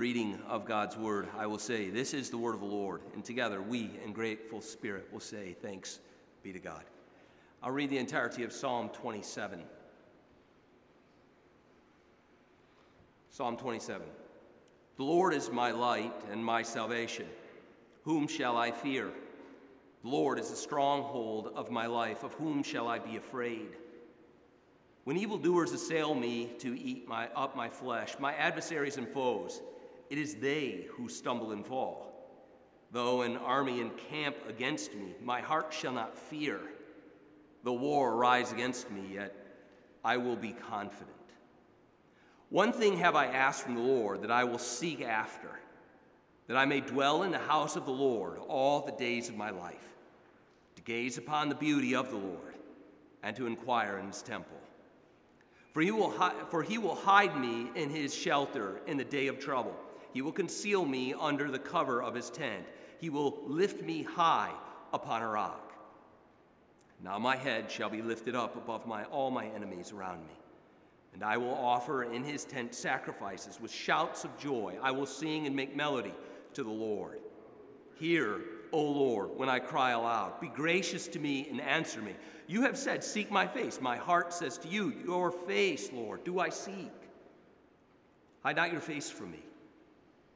Reading of God's word, I will say, This is the word of the Lord. And together we, in grateful spirit, will say, Thanks be to God. I'll read the entirety of Psalm 27. Psalm 27. The Lord is my light and my salvation. Whom shall I fear? The Lord is the stronghold of my life. Of whom shall I be afraid? When evildoers assail me to eat my, up my flesh, my adversaries and foes, it is they who stumble and fall. Though an army encamp against me, my heart shall not fear. The war arise against me, yet I will be confident. One thing have I asked from the Lord that I will seek after, that I may dwell in the house of the Lord all the days of my life, to gaze upon the beauty of the Lord and to inquire in his temple. For he will, hi- for he will hide me in his shelter in the day of trouble. He will conceal me under the cover of his tent. He will lift me high upon a rock. Now my head shall be lifted up above my, all my enemies around me. And I will offer in his tent sacrifices with shouts of joy. I will sing and make melody to the Lord. Hear, O Lord, when I cry aloud. Be gracious to me and answer me. You have said, Seek my face. My heart says to you, Your face, Lord, do I seek. Hide not your face from me.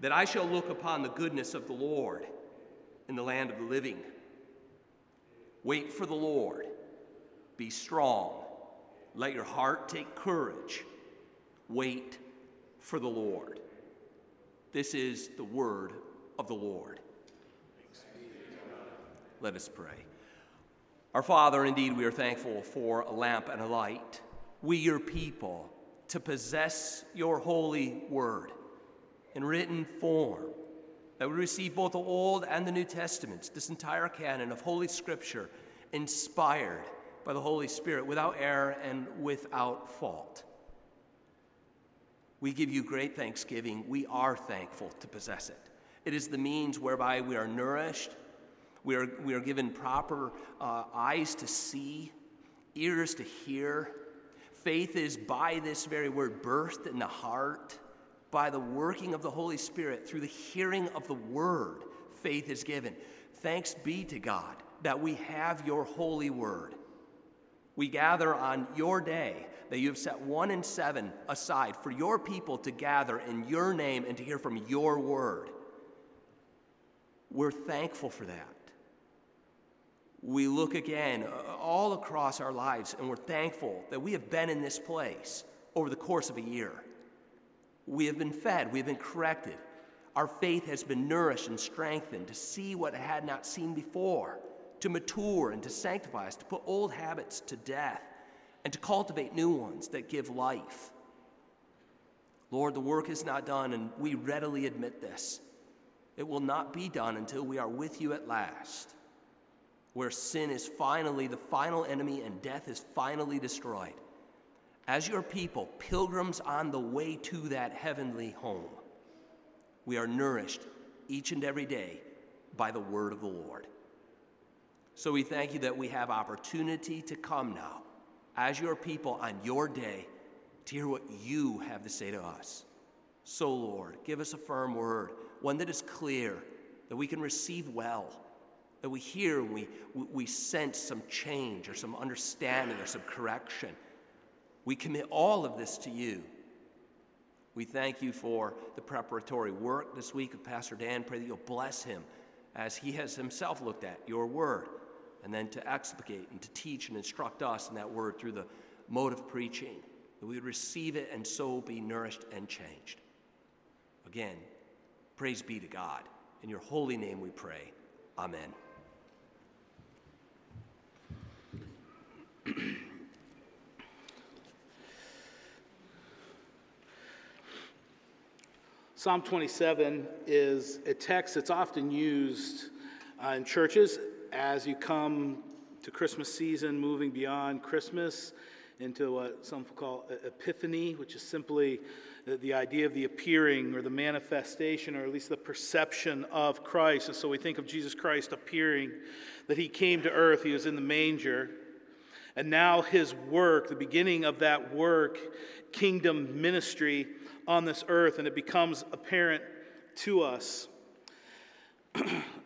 that I shall look upon the goodness of the Lord in the land of the living. Wait for the Lord. Be strong. Let your heart take courage. Wait for the Lord. This is the word of the Lord. Let us pray. Our Father, indeed, we are thankful for a lamp and a light. We, your people, to possess your holy word in written form, that we receive both the Old and the New Testaments, this entire canon of Holy Scripture, inspired by the Holy Spirit, without error and without fault. We give you great thanksgiving. We are thankful to possess it. It is the means whereby we are nourished, we are, we are given proper uh, eyes to see, ears to hear. Faith is by this very word birthed in the heart by the working of the Holy Spirit through the hearing of the word, faith is given. Thanks be to God that we have your holy word. We gather on your day that you have set one and seven aside for your people to gather in your name and to hear from your word. We're thankful for that. We look again uh, all across our lives and we're thankful that we have been in this place over the course of a year. We have been fed, we have been corrected. Our faith has been nourished and strengthened to see what it had not seen before, to mature and to sanctify us, to put old habits to death, and to cultivate new ones that give life. Lord, the work is not done, and we readily admit this. It will not be done until we are with you at last, where sin is finally the final enemy and death is finally destroyed as your people, pilgrims on the way to that heavenly home, we are nourished each and every day by the word of the Lord. So we thank you that we have opportunity to come now as your people on your day to hear what you have to say to us. So, Lord, give us a firm word, one that is clear, that we can receive well, that we hear and we, we sense some change or some understanding or some correction we commit all of this to you. We thank you for the preparatory work this week of Pastor Dan. Pray that you'll bless him as he has himself looked at your word and then to explicate and to teach and instruct us in that word through the mode of preaching, that we would receive it and so be nourished and changed. Again, praise be to God. In your holy name we pray. Amen. Psalm 27 is a text that's often used uh, in churches as you come to Christmas season, moving beyond Christmas into what some call epiphany, which is simply the idea of the appearing or the manifestation or at least the perception of Christ. And so we think of Jesus Christ appearing, that he came to earth, he was in the manger. And now his work, the beginning of that work, kingdom ministry, on this earth, and it becomes apparent to us.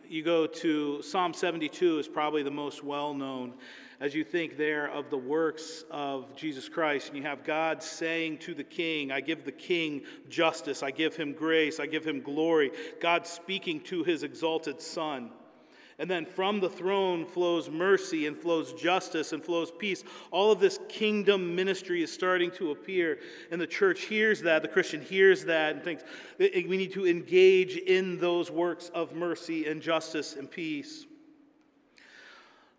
you go to Psalm 72 is probably the most well known as you think there of the works of Jesus Christ and you have God saying to the king, I give the king justice, I give him grace, I give him glory. God speaking to his exalted son. And then from the throne flows mercy and flows justice and flows peace. All of this kingdom ministry is starting to appear. And the church hears that, the Christian hears that, and thinks we need to engage in those works of mercy and justice and peace.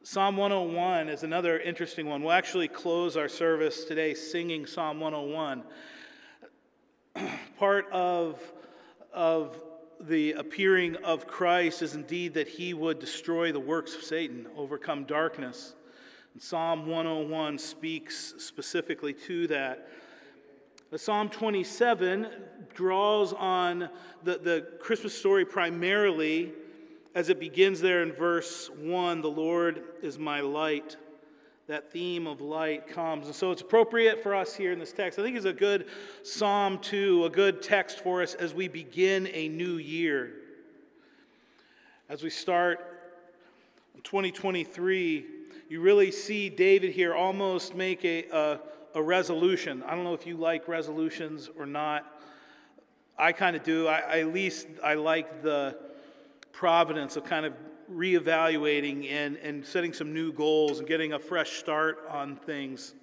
Psalm 101 is another interesting one. We'll actually close our service today singing Psalm 101. Part of, of the appearing of Christ is indeed that he would destroy the works of Satan, overcome darkness. And Psalm 101 speaks specifically to that. Psalm 27 draws on the, the Christmas story primarily as it begins there in verse 1 the Lord is my light that theme of light comes. And so it's appropriate for us here in this text. I think it's a good psalm, too, a good text for us as we begin a new year. As we start 2023, you really see David here almost make a, a, a resolution. I don't know if you like resolutions or not. I kind of do. I, I, at least I like the providence of kind of reevaluating and, and setting some new goals and getting a fresh start on things.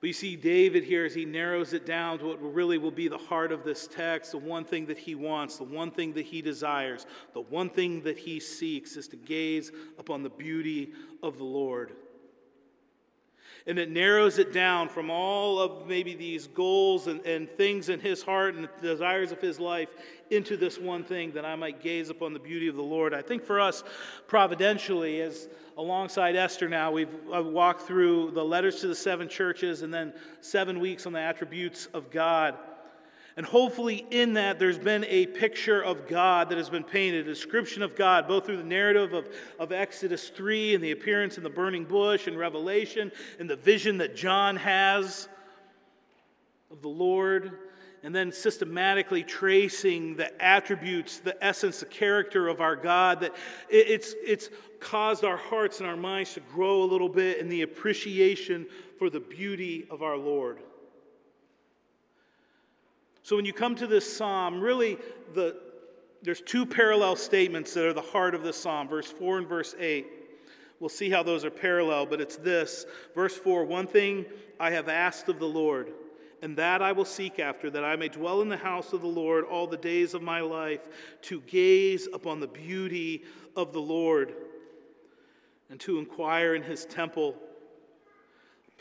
But you see, David here, as he narrows it down to what really will be the heart of this text, the one thing that he wants, the one thing that he desires, the one thing that he seeks is to gaze upon the beauty of the Lord. And it narrows it down from all of maybe these goals and, and things in his heart and the desires of his life into this one thing that I might gaze upon the beauty of the Lord. I think for us, providentially, as alongside Esther now, we've walked through the letters to the seven churches and then seven weeks on the attributes of God. And hopefully, in that, there's been a picture of God that has been painted, a description of God, both through the narrative of, of Exodus 3 and the appearance in the burning bush and Revelation and the vision that John has of the Lord, and then systematically tracing the attributes, the essence, the character of our God, that it's, it's caused our hearts and our minds to grow a little bit in the appreciation for the beauty of our Lord. So when you come to this psalm, really the, there's two parallel statements that are the heart of this psalm, verse 4 and verse 8. We'll see how those are parallel, but it's this. Verse 4 One thing I have asked of the Lord, and that I will seek after, that I may dwell in the house of the Lord all the days of my life, to gaze upon the beauty of the Lord, and to inquire in his temple.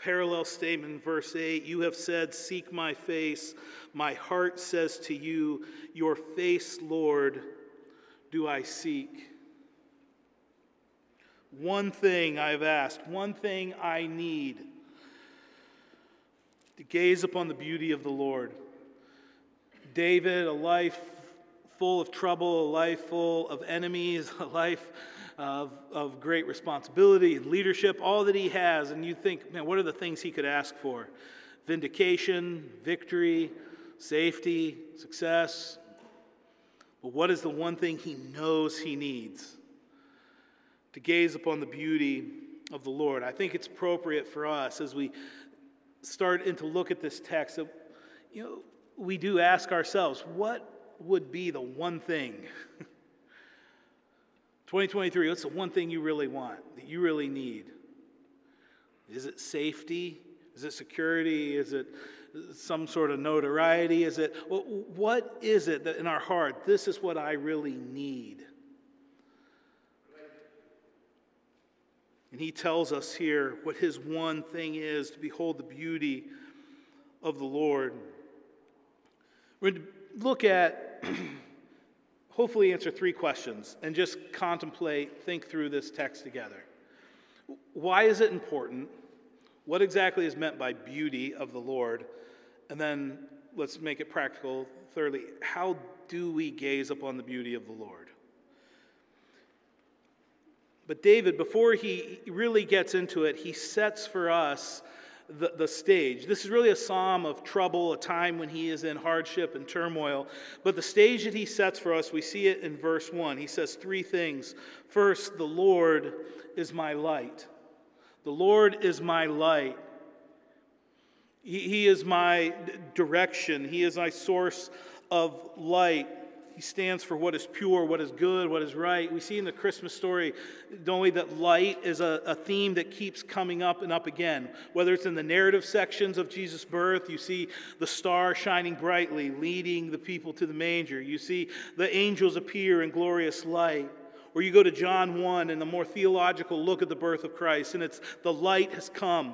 Parallel statement, verse 8 You have said, Seek my face. My heart says to you, Your face, Lord, do I seek. One thing I've asked, one thing I need to gaze upon the beauty of the Lord. David, a life full of trouble, a life full of enemies, a life of, of great responsibility and leadership, all that he has, and you think, man, what are the things he could ask for? Vindication, victory, safety, success. But what is the one thing he knows he needs? To gaze upon the beauty of the Lord. I think it's appropriate for us as we start and to look at this text that you know we do ask ourselves, what would be the one thing? 2023, what's the one thing you really want, that you really need? Is it safety? Is it security? Is it some sort of notoriety? Is it, what is it that in our heart, this is what I really need? And he tells us here what his one thing is to behold the beauty of the Lord. We're to look at, hopefully, answer three questions and just contemplate, think through this text together. Why is it important? What exactly is meant by beauty of the Lord? And then let's make it practical. Thirdly, how do we gaze upon the beauty of the Lord? But David, before he really gets into it, he sets for us the, the stage. This is really a psalm of trouble, a time when he is in hardship and turmoil. But the stage that he sets for us, we see it in verse 1. He says three things. First, the Lord is my light. The Lord is my light. He, he is my direction. He is my source of light. He stands for what is pure, what is good, what is right. We see in the Christmas story, we, that light is a, a, theme that keeps coming up and up again. Whether it's in the narrative sections of Jesus' birth, you see the star shining brightly, leading the people to the manger. You see the angels appear in glorious light. Or you go to John 1 and the more theological look at the birth of Christ, and it's the light has come.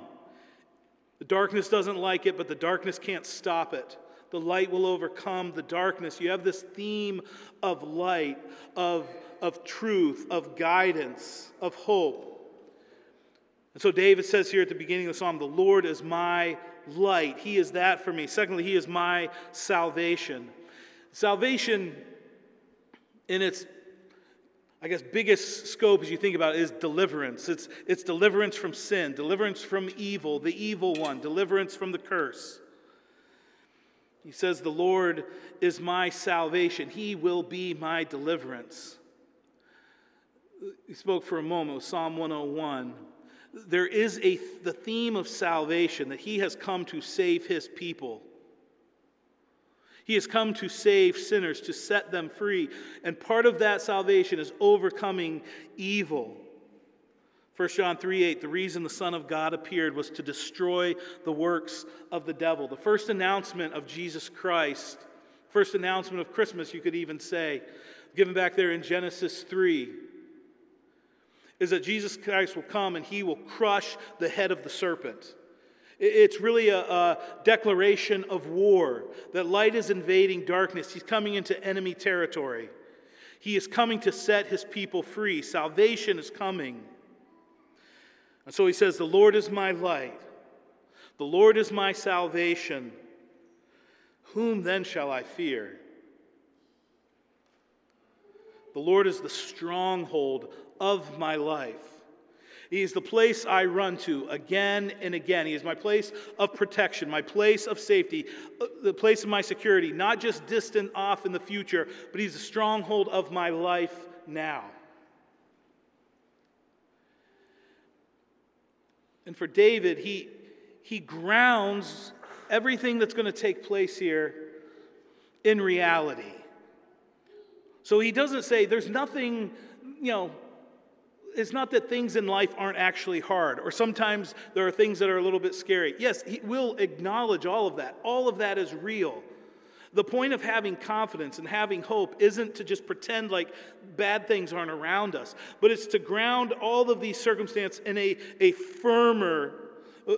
The darkness doesn't like it, but the darkness can't stop it. The light will overcome the darkness. You have this theme of light, of, of truth, of guidance, of hope. And so David says here at the beginning of the psalm, The Lord is my light. He is that for me. Secondly, He is my salvation. Salvation, in its I guess, biggest scope as you think about it is deliverance. It's, it's deliverance from sin, deliverance from evil, the evil one, deliverance from the curse. He says, The Lord is my salvation, He will be my deliverance. He spoke for a moment with Psalm 101. There is a, the theme of salvation that He has come to save His people. He has come to save sinners, to set them free. And part of that salvation is overcoming evil. 1 John 3 8, the reason the Son of God appeared was to destroy the works of the devil. The first announcement of Jesus Christ, first announcement of Christmas, you could even say, given back there in Genesis 3, is that Jesus Christ will come and he will crush the head of the serpent. It's really a, a, declaration of war that light is invading darkness. He's coming into enemy territory. He is coming to set his people free. Salvation is coming. And so he says, The Lord is my light, the Lord is my salvation. Whom then shall I fear? The Lord is the stronghold of my life. He is the place I run to again and again. He is my place of protection, my place of safety, uh, the place of my security, not just distant off in the future, but He's the stronghold of my life now. And for David, he, he grounds everything that's going to take place here in reality. So he doesn't say there's nothing, you know, it's not that things in life aren't actually hard, or sometimes there are things that are a little bit scary. Yes, he will acknowledge all of that. All of that is real. The point of having confidence and having hope isn't to just pretend like bad things aren't around us, but it's to ground all of these circumstances in a, a firmer, uh,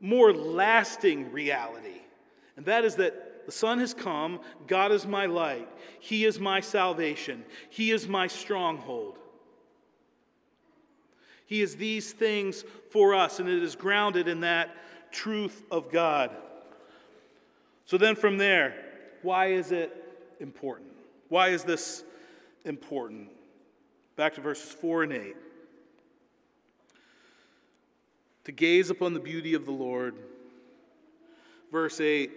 more lasting reality. And that is that the sun has come, God is my light, He is my salvation, He is my stronghold. He is these things for us, and it is grounded in that truth of God. So then, from there, why is it important? Why is this important? Back to verses 4 and 8. To gaze upon the beauty of the Lord. Verse 8,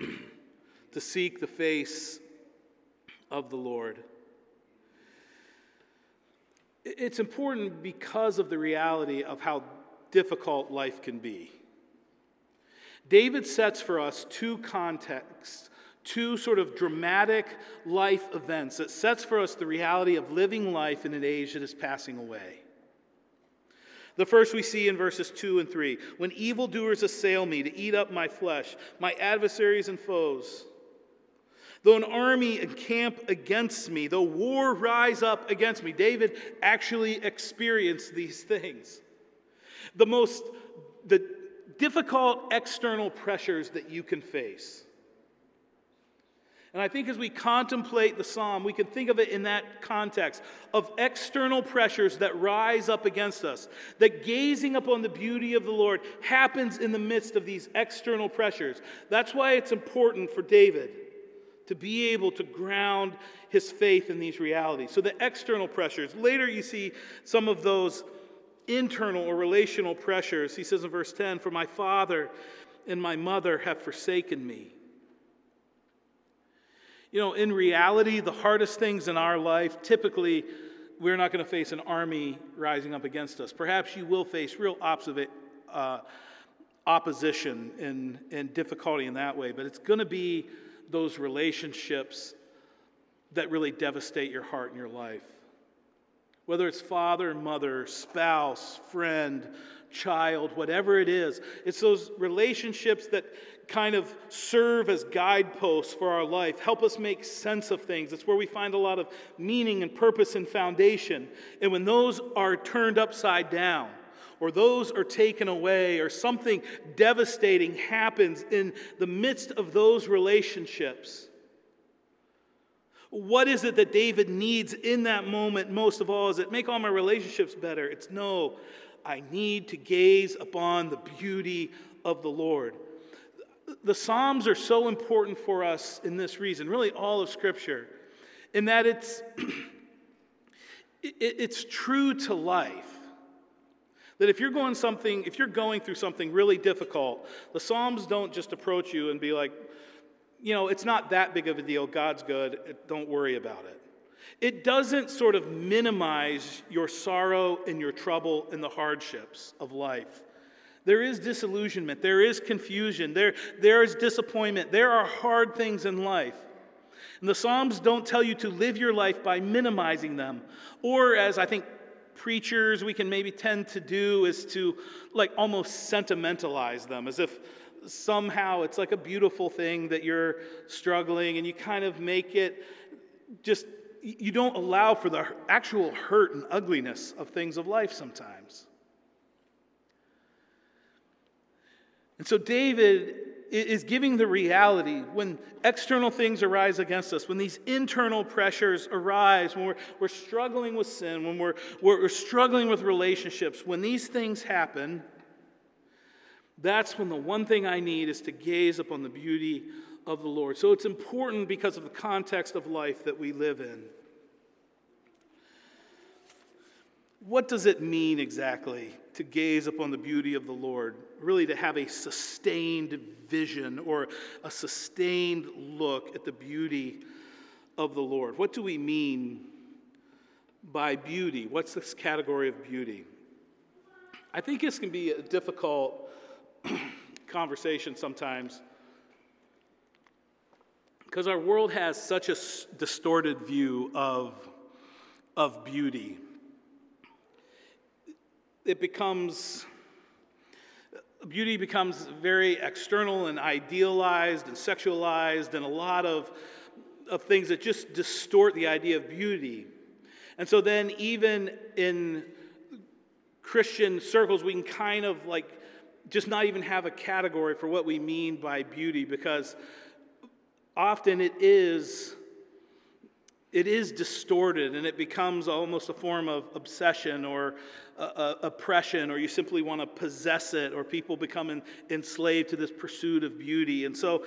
to seek the face of the Lord. It's important because of the reality of how difficult life can be. David sets for us two contexts, two sort of dramatic life events that sets for us the reality of living life in an age that is passing away. The first we see in verses 2 and 3 when evildoers assail me to eat up my flesh, my adversaries and foes. Though an army encamp against me, though war rise up against me, David actually experienced these things. The most the difficult external pressures that you can face. And I think as we contemplate the psalm, we can think of it in that context of external pressures that rise up against us. That gazing upon the beauty of the Lord happens in the midst of these external pressures. That's why it's important for David to be able to ground his faith in these realities. So, the external pressures. Later, you see some of those internal or relational pressures. He says in verse 10 For my father and my mother have forsaken me. You know, in reality, the hardest things in our life, typically, we're not going to face an army rising up against us. Perhaps you will face real uh, opposition and, and difficulty in that way, but it's going to be those relationships that really devastate your heart and your life. Whether it's father, mother, spouse, friend, child, whatever it is, it's those relationships that kind of serve as guideposts for our life, help us make sense of things. It's where we find a lot of meaning and purpose and foundation. And when those are turned upside down, or those are taken away, or something devastating happens in the midst of those relationships, what is it that David needs in that moment most of all? Is it make all my relationships better? It's no, I need to gaze upon the beauty of the Lord the Psalms are so important for us in this reason, really all of Scripture, in that it's, it's true to life. That if you're going something, if you're going through something really difficult, the Psalms don't just approach you and be like, you know, it's not that big of a deal. God's good. Don't worry about it. It doesn't sort of minimize your sorrow and your trouble and the hardships of life. There is disillusionment, there is confusion, there, there is disappointment, there are hard things in life. And the Psalms don't tell you to live your life by minimizing them, or as I think preachers we can maybe tend to do, is to like almost sentimentalize them as if somehow it's like a beautiful thing that you're struggling and you kind of make it just you don't allow for the actual hurt and ugliness of things of life sometimes. And so David is giving the reality when external things arise against us, when these internal pressures arise, when we're, we're struggling with sin, when we're, we're struggling with relationships, when these things happen, that's when the one thing I need is to gaze upon the beauty of the Lord. So it's important because of the context of life that we live in. What does it mean exactly to gaze upon the beauty of the Lord? Really, to have a sustained vision or a sustained look at the beauty of the Lord. What do we mean by beauty? What's this category of beauty? I think this can be a difficult conversation sometimes because our world has such a distorted view of, of beauty it becomes beauty becomes very external and idealized and sexualized and a lot of, of things that just distort the idea of beauty. And so then, even in Christian circles, we can kind of like just not even have a category for what we mean by beauty because often it is it is distorted and it becomes almost a form of obsession or uh, uh, oppression, or you simply want to possess it, or people become enslaved to this pursuit of beauty. And so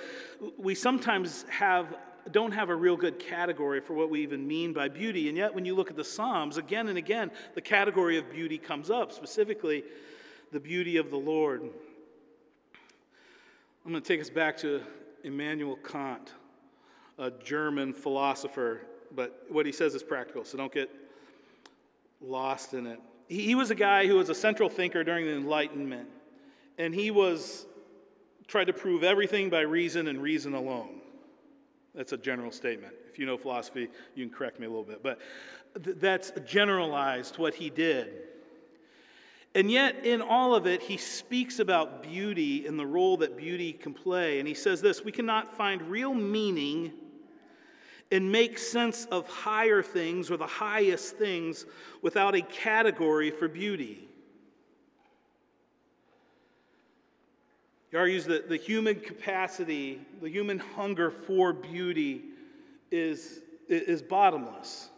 we sometimes have don't have a real good category for what we even mean by beauty. And yet, when you look at the Psalms, again and again, the category of beauty comes up, specifically the beauty of the Lord. I'm going to take us back to Immanuel Kant, a German philosopher but what he says is practical, so don't get lost in it. He, was a guy who was a central thinker during the Enlightenment, and he was tried to prove everything by reason and reason alone. That's a general statement. If you know philosophy, you can correct me a little bit, but th- that's generalized what he did. And yet, in all of it, he speaks about beauty and the role that beauty can play. And he says this We cannot find real meaning and make sense of higher things or the highest things without a category for beauty. He argues that the human capacity, the human hunger for beauty, is, is bottomless.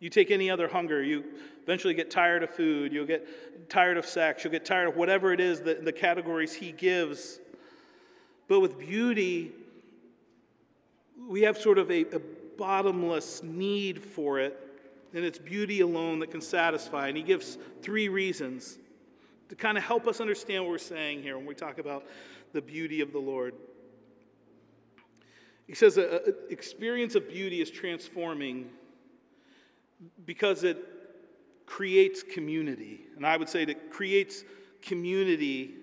You take any other hunger, you eventually get tired of food, you'll get tired of sex, you'll get tired of whatever it is that the categories he gives. But with beauty, we have sort of a, a bottomless need for it, and it's beauty alone that can satisfy. And he gives three reasons to kind of help us understand what we're saying here when we talk about the beauty of the Lord. He says, an experience of beauty is transforming because it creates community. And I would say that creates community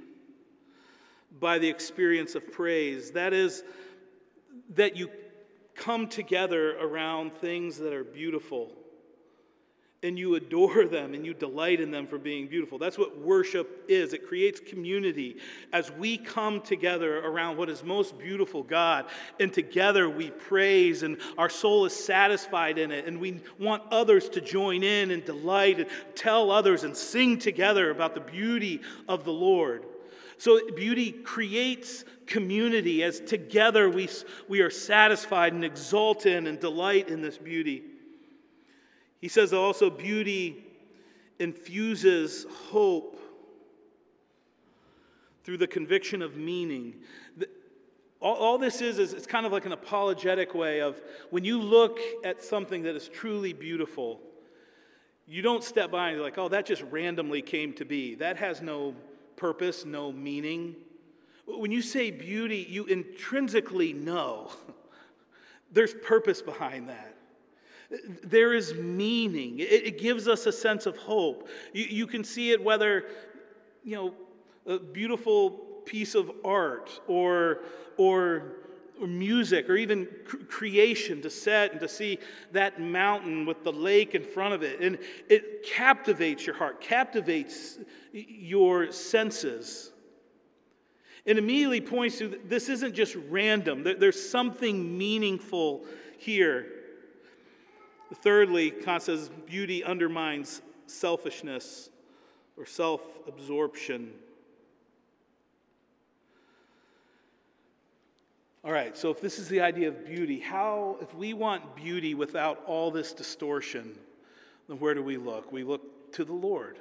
by the experience of praise. That is, that you come together around things that are beautiful and you adore them and you delight in them for being beautiful. That's what worship is. It creates community as we come together around what is most beautiful, God, and together we praise and our soul is satisfied in it, and we want others to join in and delight and tell others and sing together about the beauty of the Lord. So, beauty creates community as together we, we are satisfied and exult in and delight in this beauty. He says also beauty infuses hope through the conviction of meaning. All, all, this is, is it's kind of like an apologetic way of when you look at something that is truly beautiful, you don't step by and you're like, oh, that just randomly came to be. That has no purpose, no meaning. When you say beauty, you intrinsically know there's purpose behind that. There is meaning. It, it gives us a sense of hope. You, you can see it whether, you know, a beautiful piece of art or, or, or music or even cr- creation to set and to see that mountain with the lake in front of it. And it captivates your heart, captivates your senses. It immediately points to this isn't just random, there's something meaningful here. Thirdly, Kant says beauty undermines selfishness or self absorption. All right, so if this is the idea of beauty, how, if we want beauty without all this distortion, then where do we look? We look to the Lord.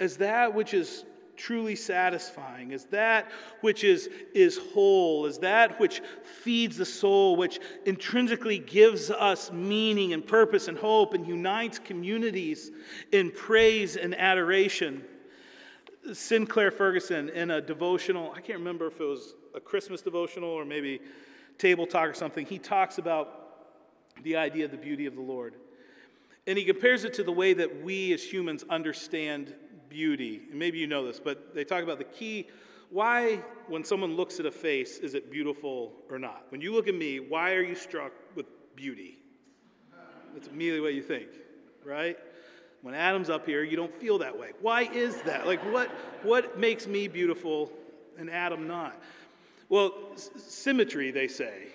As that which is truly satisfying, is that which is, is whole, is that which feeds the soul, which intrinsically gives us meaning and purpose and hope and unites communities in praise and adoration. Sinclair Ferguson, in a devotional, I can't remember if it was a Christmas devotional or maybe Table Talk or something, he talks about the idea of the beauty of the Lord. And he compares it to the way that we as humans understand beauty. And maybe you know this, but they talk about the key why, when someone looks at a face, is it beautiful or not? When you look at me, why are you struck with beauty? That's immediately what you think, right? When Adam's up here, you don't feel that way. Why is that? Like, what, what makes me beautiful and Adam not? Well, s- symmetry, they say.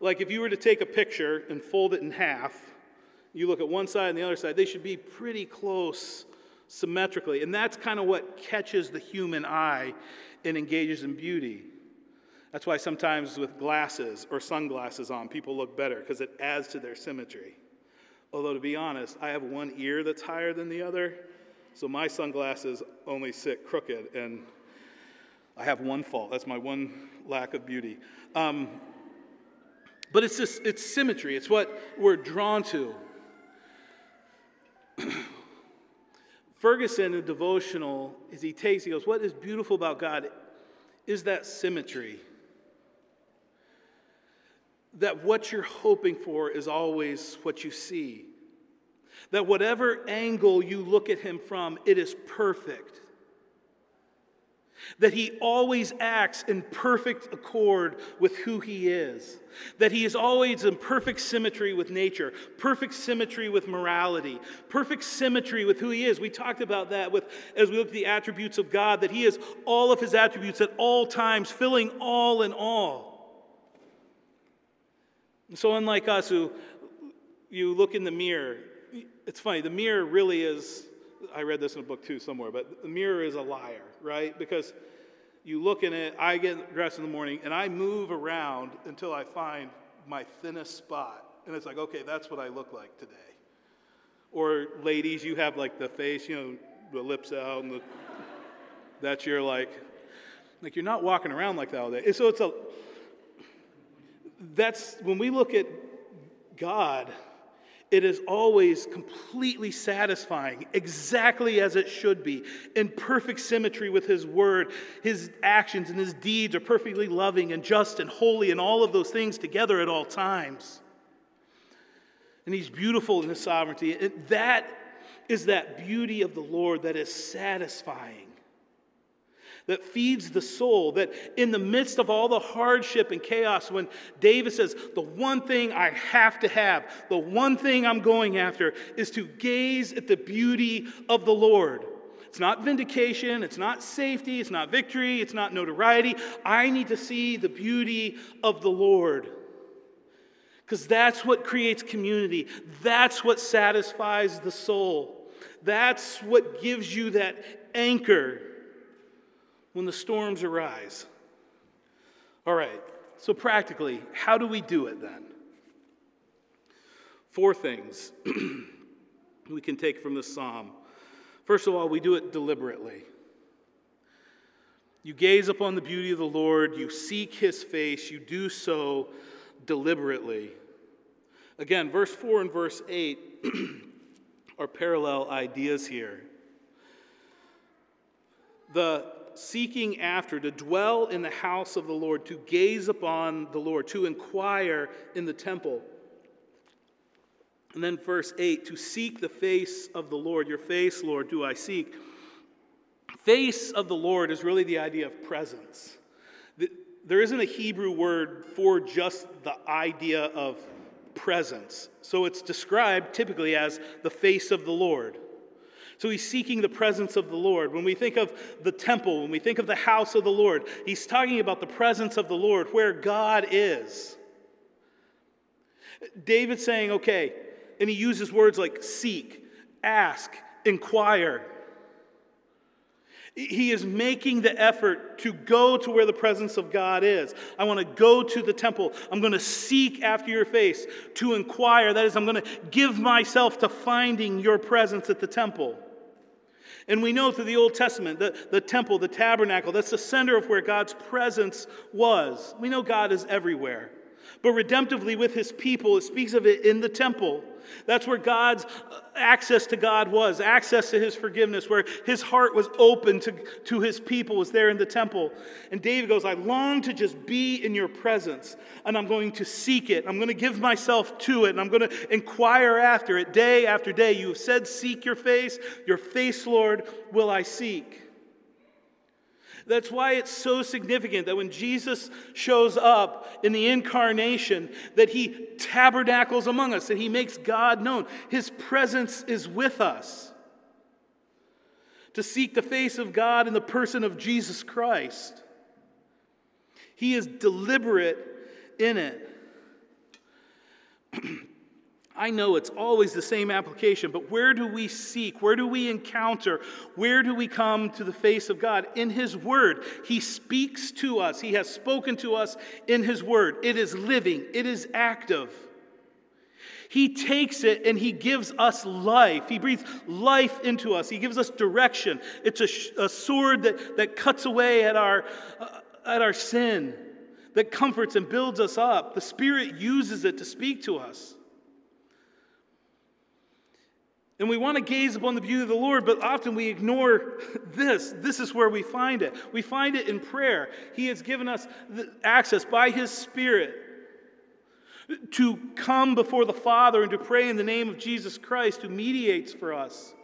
Like, if you were to take a picture and fold it in half, you look at one side and the other side, they should be pretty close symmetrically. And that's kind of what catches the human eye and engages in beauty. That's why sometimes with glasses or sunglasses on, people look better because it adds to their symmetry. Although, to be honest, I have one ear that's higher than the other, so my sunglasses only sit crooked, and I have one fault. That's my one lack of beauty. Um, but it's just, it's symmetry, it's what we're drawn to. Ferguson, a devotional, as he takes, he goes, What is beautiful about God is that symmetry. That what you're hoping for is always what you see. That whatever angle you look at him from, it is perfect that he always acts in perfect accord with who he is, that he is always in perfect symmetry with nature, perfect symmetry with morality, perfect symmetry with who he is. We talked about that with as we look at the attributes of God, that he is all of his attributes at all times, filling all in all. And so, unlike us, who you look in the mirror, it's funny, the mirror really is I read this in a book too somewhere, but the mirror is a liar, right? Because you look in it, I get dressed in the morning, and I move around until I find my thinnest spot. And it's like, okay, that's what I look like today. Or ladies, you have like the face, you know, the lips out, and the, that's your like, like you're not walking around like that all day. So it's a, that's when we look at God, it is always completely satisfying, exactly as it should be, in perfect symmetry with His Word. His actions and His deeds are perfectly loving and just and holy, and all of those things together at all times. And He's beautiful in His sovereignty. And that is that beauty of the Lord that is satisfying that feeds the soul, that in the midst of all the hardship and chaos, when David says, The one thing I have to have, the one thing I'm going after, is to gaze at the beauty of the Lord. It's not vindication, it's not safety, it's not victory, it's not notoriety. I need to see the beauty of the Lord. Because that's what creates community. That's what satisfies the soul. That's what gives you that anchor when the storms arise. All right, so practically, how do we do it then? Four things we can take from this psalm. First of all, we do it deliberately. You gaze upon the beauty of the Lord, you seek his face, you do so deliberately. Again, verse 4 and verse 8 are parallel ideas here. The seeking after, to dwell in the house of the Lord, to gaze upon the Lord, to inquire in the temple. And then verse 8, to seek the face of the Lord. Your face, Lord, do I seek. Face of the Lord is really the idea of presence. There isn't a Hebrew word for just the idea of presence. So it's described typically as the face of the Lord. So he's seeking the presence of the Lord. When we think of the temple, when we think of the house of the Lord, he's talking about the presence of the Lord, where God is. David's saying, okay, and he uses words like seek, ask, inquire. He is making the effort to go to where the presence of God is. I want to go to the temple. I'm going to seek after your face, to inquire. That is, I'm going to give myself to finding your presence at the temple. And we know through the Old Testament, the, the temple, the tabernacle, that's the center of where God's presence was. We know God is everywhere. But redemptively with his people, it speaks of it in the temple. That's where God's uh, access to God was, access to his forgiveness, where his heart was open to, to his people, was there in the temple. And David goes, I long to just be in your presence, and I'm going to seek it. I'm going to give myself to it, and I'm going to inquire after it day after day. You have said, Seek your face. Your face, Lord, will I seek. That's why it's so significant that when Jesus shows up in the incarnation, that he tabernacles among us, that he makes God known. His presence is with us. To seek the face of God in the person of Jesus Christ. He is deliberate in it. I know it's always the same application, but where do we seek? Where do we encounter? Where do we come to the face of God? In His Word. He speaks to us, He has spoken to us in His Word. It is living, it is active. He takes it and He gives us life. He breathes life into us, He gives us direction. It's a, a sword that, that cuts away at our, uh, at our sin, that comforts and builds us up. The Spirit uses it to speak to us. And we want to gaze upon the beauty of the Lord, but often we ignore this. This is where we find it. We find it in prayer. He has given us access by His Spirit to come before the Father and to pray in the name of Jesus Christ, who mediates for us.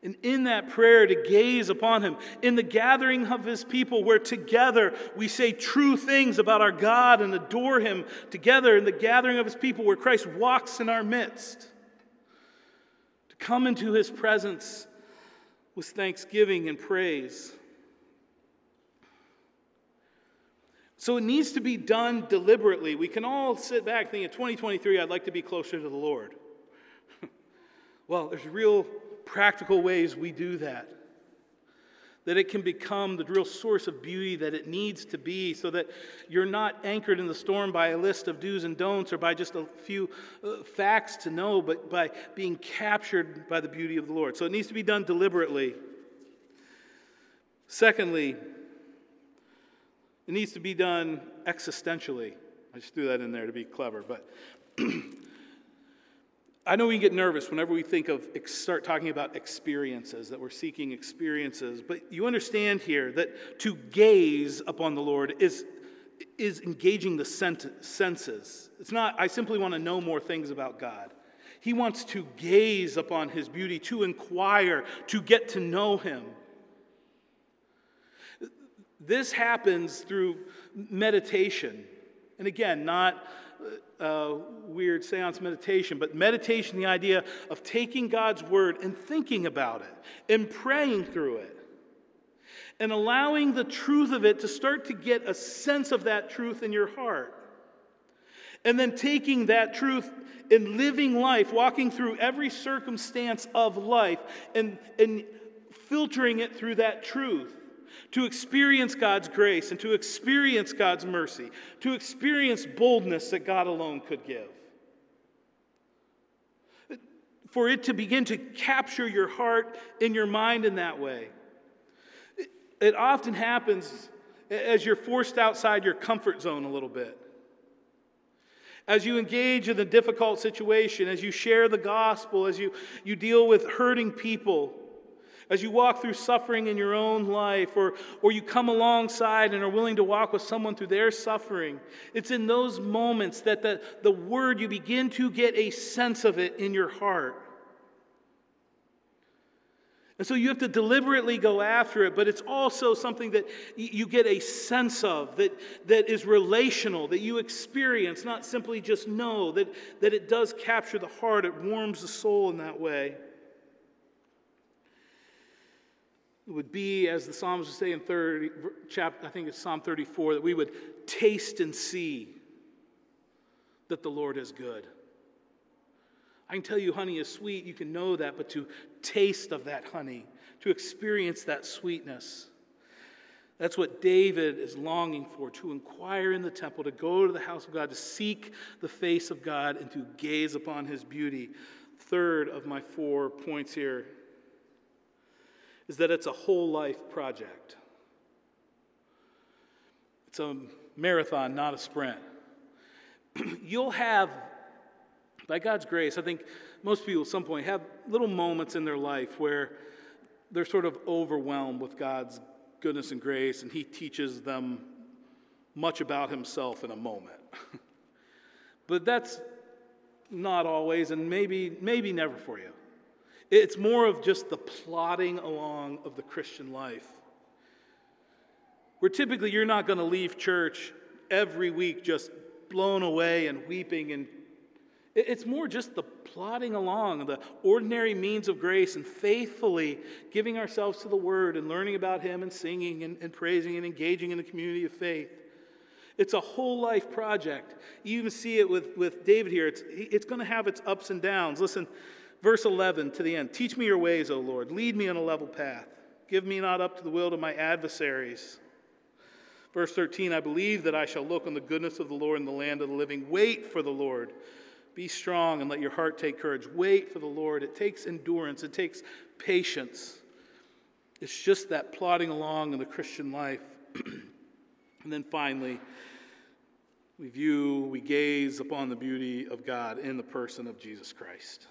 And in that prayer, to gaze upon Him, in the gathering of His people, where together we say true things about our God and adore Him together, in the gathering of His people, where Christ walks in our midst come into his presence with thanksgiving and praise. So it needs to be done deliberately. We can all sit back thinking, 2023, I'd like to be closer to the Lord. well, there's real practical ways we do that. That it can become the real source of beauty that it needs to be, so that you're not anchored in the storm by a list of do's and don'ts or by just a few uh, facts to know, but by being captured by the beauty of the Lord. So it needs to be done deliberately. Secondly, it needs to be done existentially. I just threw that in there to be clever, but I know we get nervous whenever we think of start talking about experiences, that we're seeking experiences, but you understand here that to gaze upon the Lord is, is engaging the senses. It's not, I simply want to know more things about God. He wants to gaze upon his beauty, to inquire, to get to know him. This happens through meditation. And again, not uh, weird seance meditation, but meditation, the idea of taking God's word and thinking about it and praying through it and allowing the truth of it to start to get a sense of that truth in your heart. And then taking that truth and living life, walking through every circumstance of life and, and filtering it through that truth to experience God's grace and to experience God's mercy, to experience boldness that God alone could give. For it to begin to capture your heart and your mind in that way. It often happens as you're forced outside your comfort zone a little bit. As you engage in a difficult situation, as you share the gospel, as you, you deal with hurting people, as you walk through suffering in your own life, or, or you come alongside and are willing to walk with someone through their suffering, it's in those moments that the, the word, you begin to get a sense of it in your heart. And so you have to deliberately go after it, but it's also something that you get a sense of, that, that is relational, that you experience, not simply just know, that, that it does capture the heart, it warms the soul in that way. It would be, as the Psalms would say in 30, chapter, I think it's Psalm 34, that we would taste and see that the Lord is good. I can tell you honey is sweet, you can know that, but to taste of that honey, to experience that sweetness, that's what David is longing for to inquire in the temple, to go to the house of God, to seek the face of God, and to gaze upon his beauty. Third of my four points here is that it's a whole life project. It's a marathon, not a sprint. You'll have, by God's grace, I think most people at some point have little moments in their life where they're sort of overwhelmed with God's goodness and grace, and He teaches them much about Himself in a moment. but that's not always, and maybe, maybe never for you. It's more of just the plodding along of the Christian life. Where typically you're not going to leave church every week just blown away and weeping and it's more just the plodding along, the ordinary means of grace, and faithfully giving ourselves to the Word and learning about Him and singing and, and praising and engaging in the community of faith. It's a whole life project. You even see it with, with David here. It's, it's going to have its ups and downs. Listen, Verse 11 to the end Teach me your ways, O Lord. Lead me on a level path. Give me not up to the will of my adversaries. Verse 13 I believe that I shall look on the goodness of the Lord in the land of the living. Wait for the Lord. Be strong and let your heart take courage. Wait for the Lord. It takes endurance, it takes patience. It's just that plodding along in the Christian life. and then finally, we view, we gaze upon the beauty of God in the person of Jesus Christ.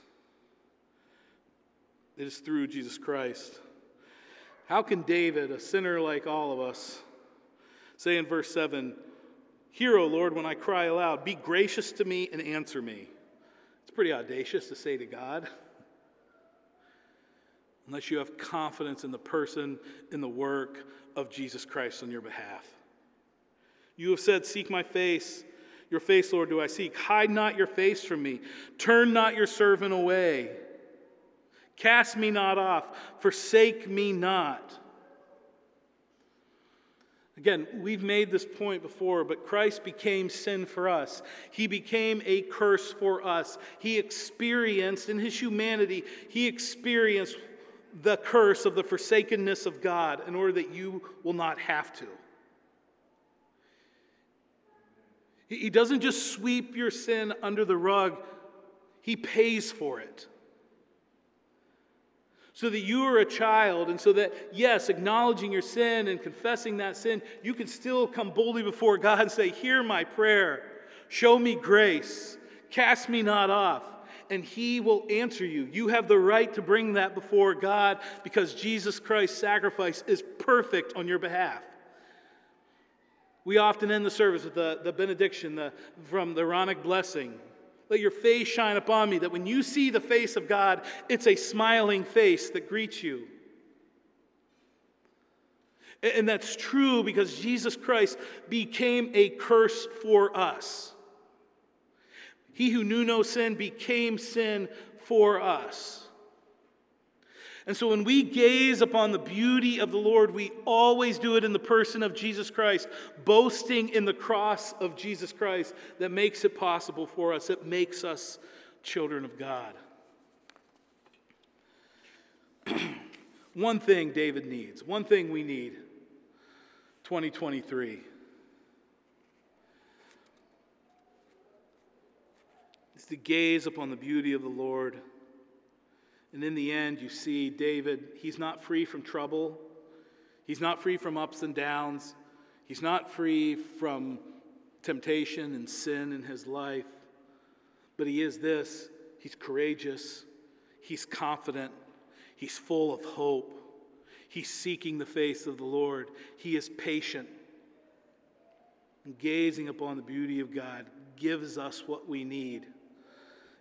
It is through Jesus Christ. How can David, a sinner like all of us, say in verse 7, Hear, O Lord, when I cry aloud, be gracious to me and answer me? It's pretty audacious to say to God. Unless you have confidence in the person, in the work of Jesus Christ on your behalf. You have said, Seek my face. Your face, Lord, do I seek. Hide not your face from me. Turn not your servant away. Cast me not off, forsake me not. Again, we've made this point before, but Christ became sin for us. He became a curse for us. He experienced, in his humanity, he experienced the curse of the forsakenness of God in order that you will not have to. He doesn't just sweep your sin under the rug, He pays for it. So that you are a child, and so that, yes, acknowledging your sin and confessing that sin, you can still come boldly before God and say, Hear my prayer, show me grace, cast me not off and He will answer you. You have the right to bring that before God because Jesus Christ's sacrifice is perfect on your behalf. We often end the service with the, the benediction the, from the Aaronic blessing. Let your face shine upon me, that when you see the face of God, it's a smiling face that greets you. And that's true because Jesus Christ became a curse for us. He who knew no sin became sin for us. And so when we gaze upon the beauty of the Lord, we always do it in the person of Jesus Christ, boasting in the cross of Jesus Christ that makes it possible for us, it makes us children of God. one thing David needs, one thing we need 2023 is to gaze upon the beauty of the Lord. And in the end, you see David, he's not free from trouble, he's not free from ups and downs, he's not free from temptation and sin in his life. But he is this. He's courageous, he's confident, he's full of hope, he's seeking the face of the Lord, he is patient. And gazing upon the beauty of God gives us what we need.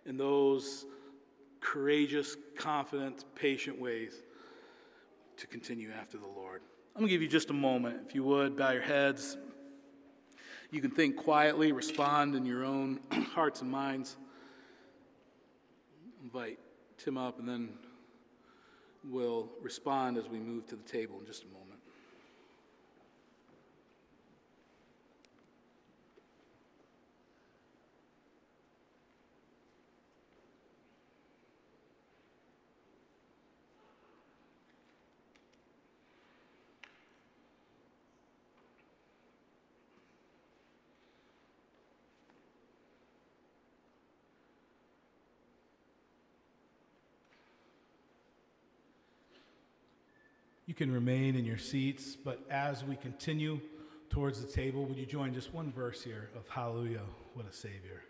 In those courageous, confident, patient ways to continue after the Lord. I'm going to give you just a moment. If you would, bow your heads. You can think quietly, respond in your own hearts and minds. Invite Tim up, and then we'll respond as we move to the table in just a moment. You can remain in your seats, but as we continue towards the table, would you join just one verse here of Hallelujah, what a Savior?